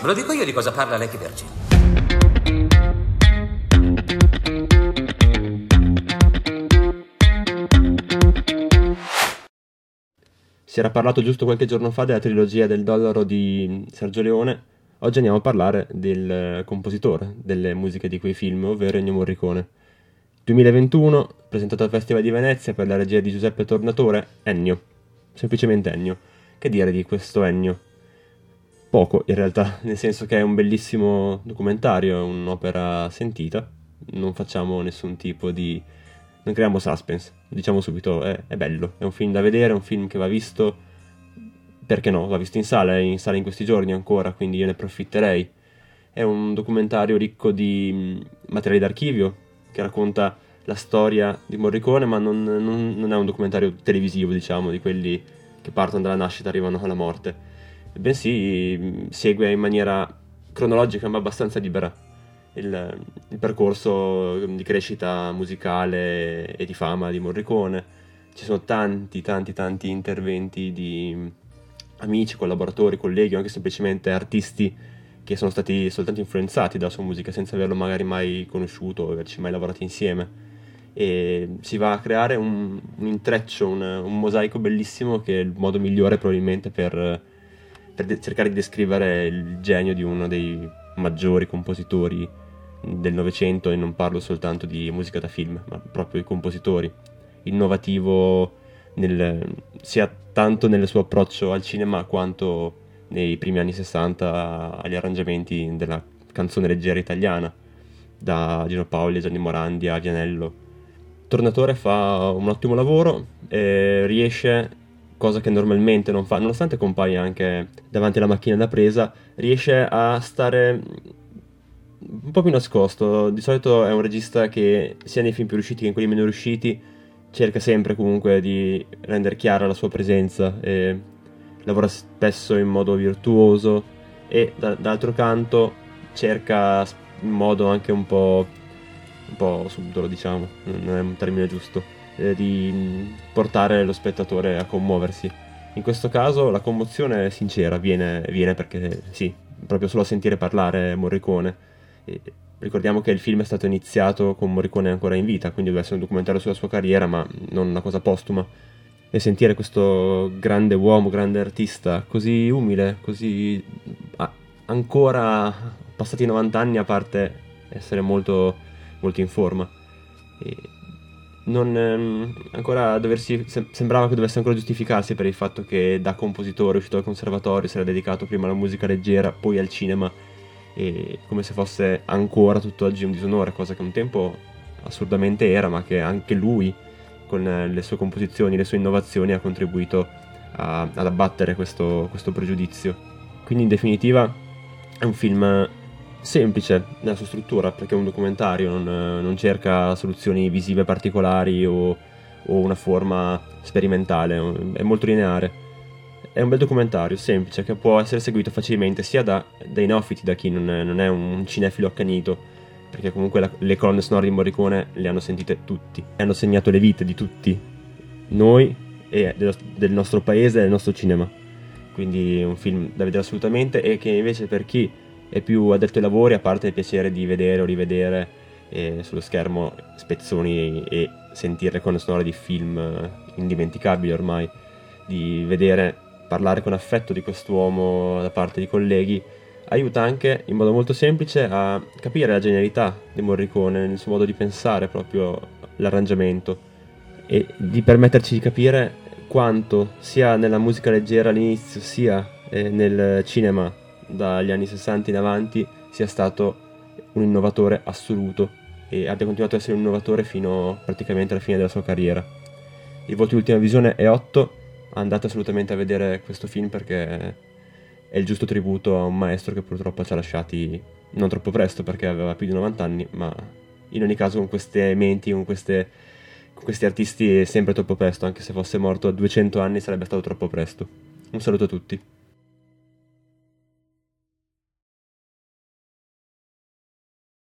Ve lo dico io di cosa parla Lecky Vergine. Si era parlato giusto qualche giorno fa della trilogia del dollaro di Sergio Leone. Oggi andiamo a parlare del compositore delle musiche di quei film, ovvero Ennio Morricone. 2021, presentato al Festival di Venezia per la regia di Giuseppe Tornatore, Ennio. Semplicemente Ennio. Che dire di questo Ennio? Poco, in realtà, nel senso che è un bellissimo documentario, è un'opera sentita. Non facciamo nessun tipo di non creiamo suspense, diciamo subito, è, è, bello, è un film da vedere, è un film che va visto, perché no, va visto in sala, è in sala in questi giorni ancora, quindi io ne approfitterei. È un documentario ricco di materiali d'archivio, che racconta la storia di Morricone, ma non, non, non è un documentario televisivo, diciamo, di quelli che partono dalla nascita e arrivano alla morte, bensì segue in maniera cronologica ma abbastanza libera il, il, percorso di crescita musicale e di fama di Morricone. Ci sono tanti, tanti, tanti interventi di amici, collaboratori, colleghi o anche semplicemente artisti che sono stati soltanto influenzati dalla sua musica senza averlo magari mai conosciuto o averci mai lavorato insieme. E si va a creare un, un intreccio, un, un, mosaico bellissimo che è il modo migliore probabilmente per, per de- cercare di descrivere il genio di uno dei maggiori compositori del Novecento e non parlo soltanto di musica da film, ma proprio i compositori. Innovativo nel, sia tanto nel suo approccio al cinema quanto nei primi anni 60 agli arrangiamenti della canzone leggera italiana, da Gino Paoli Gianni Morandi a Vianello. Tornatore fa un ottimo lavoro e riesce, cosa che normalmente non fa, nonostante compaia anche davanti alla macchina da presa, riesce a stare un po' più nascosto. Di solito è un regista che sia nei film più riusciti che in quelli meno riusciti cerca sempre comunque di rendere chiara la sua presenza e lavora spesso in modo virtuoso e da, d'altro canto cerca in modo anche un po', un po' subdolo diciamo, non è un termine giusto, eh, di portare lo spettatore a commuoversi. In questo caso la commozione sincera viene, viene perché sì, proprio solo a sentire parlare Morricone e ricordiamo che il film è stato iniziato con Morricone ancora in vita, quindi deve essere un documentario sulla sua carriera, ma non una cosa postuma. E sentire questo grande uomo, grande artista, così umile, così ah, ancora passati 90 anni, a parte essere molto, molto in forma. E non, ehm, ancora doversi, se, sembrava che dovesse ancora giustificarsi per il fatto che da compositore uscito dal conservatorio si era dedicato prima alla musica leggera, poi al cinema e come se fosse ancora tutt'oggi un disonore, cosa che un tempo assurdamente era, ma che anche lui con le sue composizioni, le sue innovazioni ha contribuito a, ad abbattere questo, questo pregiudizio. Quindi in definitiva è un film semplice nella sua struttura perché è un documentario, non, non cerca soluzioni visive particolari o, o, una forma sperimentale, è molto lineare è un bel documentario, semplice, che può essere seguito facilmente sia da, dai neofiti, da chi non è, non è un cinefilo accanito, perché comunque la, le colonne sonore di Morricone le hanno sentite tutti, hanno segnato le vite di tutti, noi e del, del nostro paese e del nostro cinema. Quindi è un film da vedere assolutamente e che invece per chi è più addetto ai lavori, a parte il piacere di vedere o rivedere eh, sullo schermo spezzoni e sentire colonne sonore di film eh, indimenticabili ormai, di vedere parlare con affetto di quest'uomo da parte di colleghi aiuta anche in modo molto semplice a capire la genialità di Morricone nel suo modo di pensare proprio l'arrangiamento e di permetterci di capire quanto sia nella musica leggera all'inizio sia eh, nel cinema dagli anni 60 in avanti sia stato un innovatore assoluto e abbia continuato ad essere un innovatore fino praticamente alla fine della sua carriera. Il voto di ultima visione è 8 andate assolutamente a vedere questo film perché è il giusto tributo a un maestro che purtroppo ci ha lasciati non troppo presto perché aveva più di 90 anni, ma in ogni caso con queste menti, con, queste, con questi artisti è sempre troppo presto, anche se fosse morto a 200 anni sarebbe stato troppo presto. Un saluto a tutti.